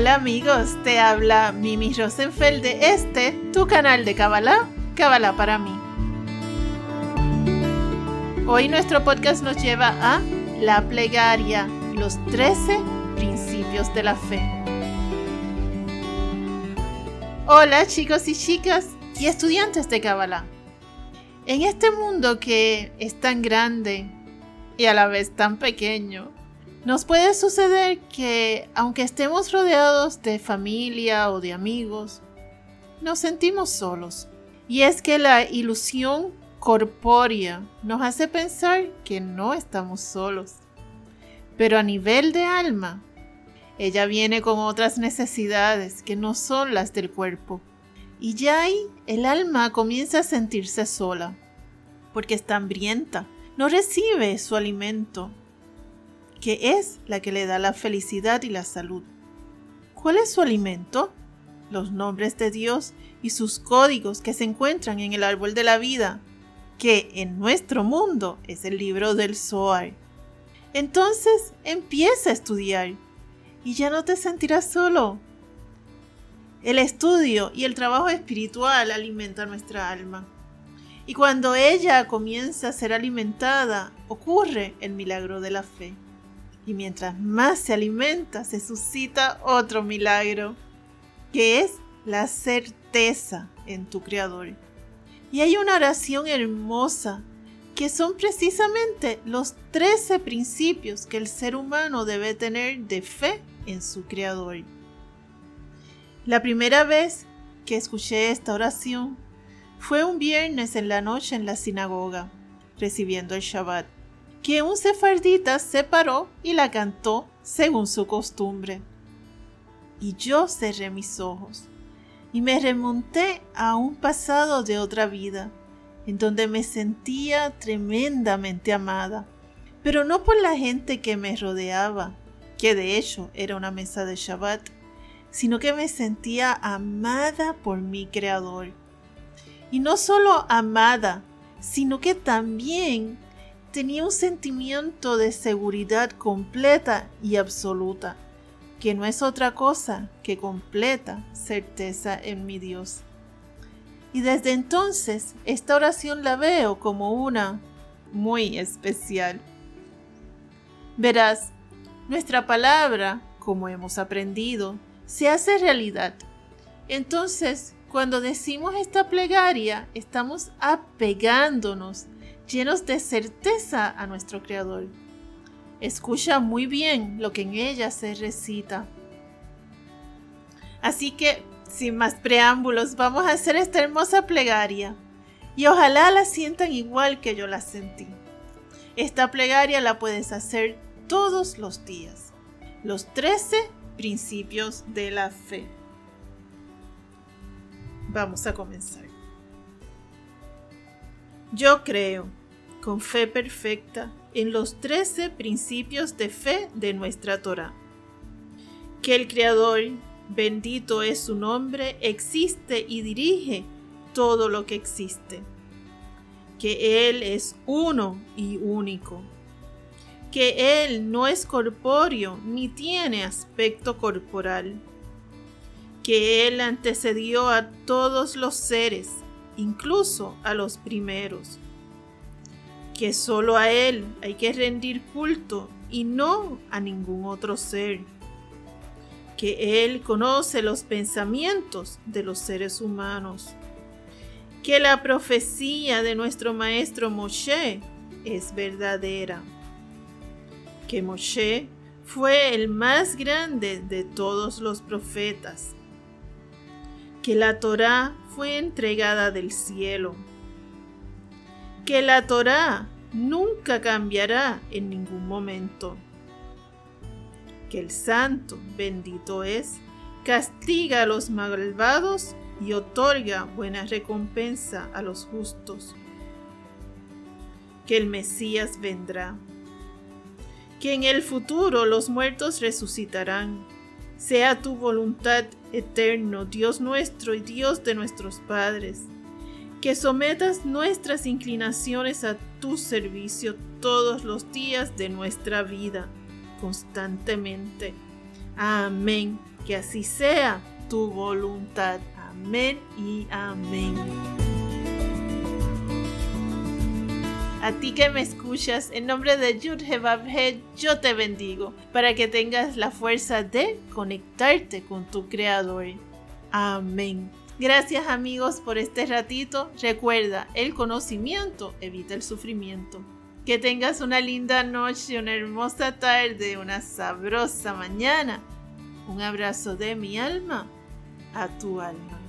Hola amigos, te habla Mimi Rosenfeld de este, tu canal de Kabbalah, Kabbalah para mí. Hoy nuestro podcast nos lleva a la plegaria, los 13 principios de la fe. Hola chicos y chicas y estudiantes de Kabbalah. En este mundo que es tan grande y a la vez tan pequeño, nos puede suceder que aunque estemos rodeados de familia o de amigos, nos sentimos solos. Y es que la ilusión corpórea nos hace pensar que no estamos solos. Pero a nivel de alma, ella viene con otras necesidades que no son las del cuerpo. Y ya ahí el alma comienza a sentirse sola, porque está hambrienta, no recibe su alimento, que es la que le da la felicidad y la salud. ¿Cuál es su alimento? Los nombres de Dios y sus códigos que se encuentran en el árbol de la vida, que en nuestro mundo es el libro del Zohar. Entonces empieza a estudiar y ya no te sentirás solo. El estudio y el trabajo espiritual alimentan nuestra alma. Y cuando ella comienza a ser alimentada, ocurre el milagro de la fe. Y mientras más se alimenta, se suscita otro milagro, que es la certeza en tu Creador. Y hay una oración hermosa que son precisamente los 13 principios que el ser humano debe tener de fe en su Creador. La primera vez que escuché esta oración fue un viernes en la noche en la sinagoga, recibiendo el Shabbat, que un sefardita se paró y la cantó según su costumbre. Y yo cerré mis ojos y me remonté a un pasado de otra vida, en donde me sentía tremendamente amada, pero no por la gente que me rodeaba, que de hecho era una mesa de Shabbat, sino que me sentía amada por mi Creador. Y no solo amada, sino que también tenía un sentimiento de seguridad completa y absoluta que no es otra cosa que completa certeza en mi Dios. Y desde entonces esta oración la veo como una muy especial. Verás, nuestra palabra, como hemos aprendido, se hace realidad. Entonces, cuando decimos esta plegaria, estamos apegándonos, llenos de certeza a nuestro Creador. Escucha muy bien lo que en ella se recita. Así que, sin más preámbulos, vamos a hacer esta hermosa plegaria. Y ojalá la sientan igual que yo la sentí. Esta plegaria la puedes hacer todos los días. Los 13 principios de la fe. Vamos a comenzar. Yo creo, con fe perfecta, en los trece principios de fe de nuestra Torah. Que el Creador, bendito es su nombre, existe y dirige todo lo que existe. Que Él es uno y único. Que Él no es corpóreo ni tiene aspecto corporal. Que Él antecedió a todos los seres, incluso a los primeros que solo a Él hay que rendir culto y no a ningún otro ser, que Él conoce los pensamientos de los seres humanos, que la profecía de nuestro maestro Moshe es verdadera, que Moshe fue el más grande de todos los profetas, que la Torá fue entregada del cielo, que la Torá nunca cambiará en ningún momento. Que el santo, bendito es, castiga a los malvados y otorga buena recompensa a los justos. Que el Mesías vendrá. Que en el futuro los muertos resucitarán, Sea tu voluntad eterno, Dios nuestro y Dios de nuestros padres, que sometas nuestras inclinaciones a tu servicio todos los días de nuestra vida, constantemente. Amén. Que así sea tu voluntad. Amén y amén. A ti que me escuchas, en nombre de Yud He, yo te bendigo para que tengas la fuerza de conectarte con tu Creador. Amén. Gracias amigos por este ratito. Recuerda, el conocimiento evita el sufrimiento. Que tengas una linda noche, una hermosa tarde, una sabrosa mañana. Un abrazo de mi alma a tu alma.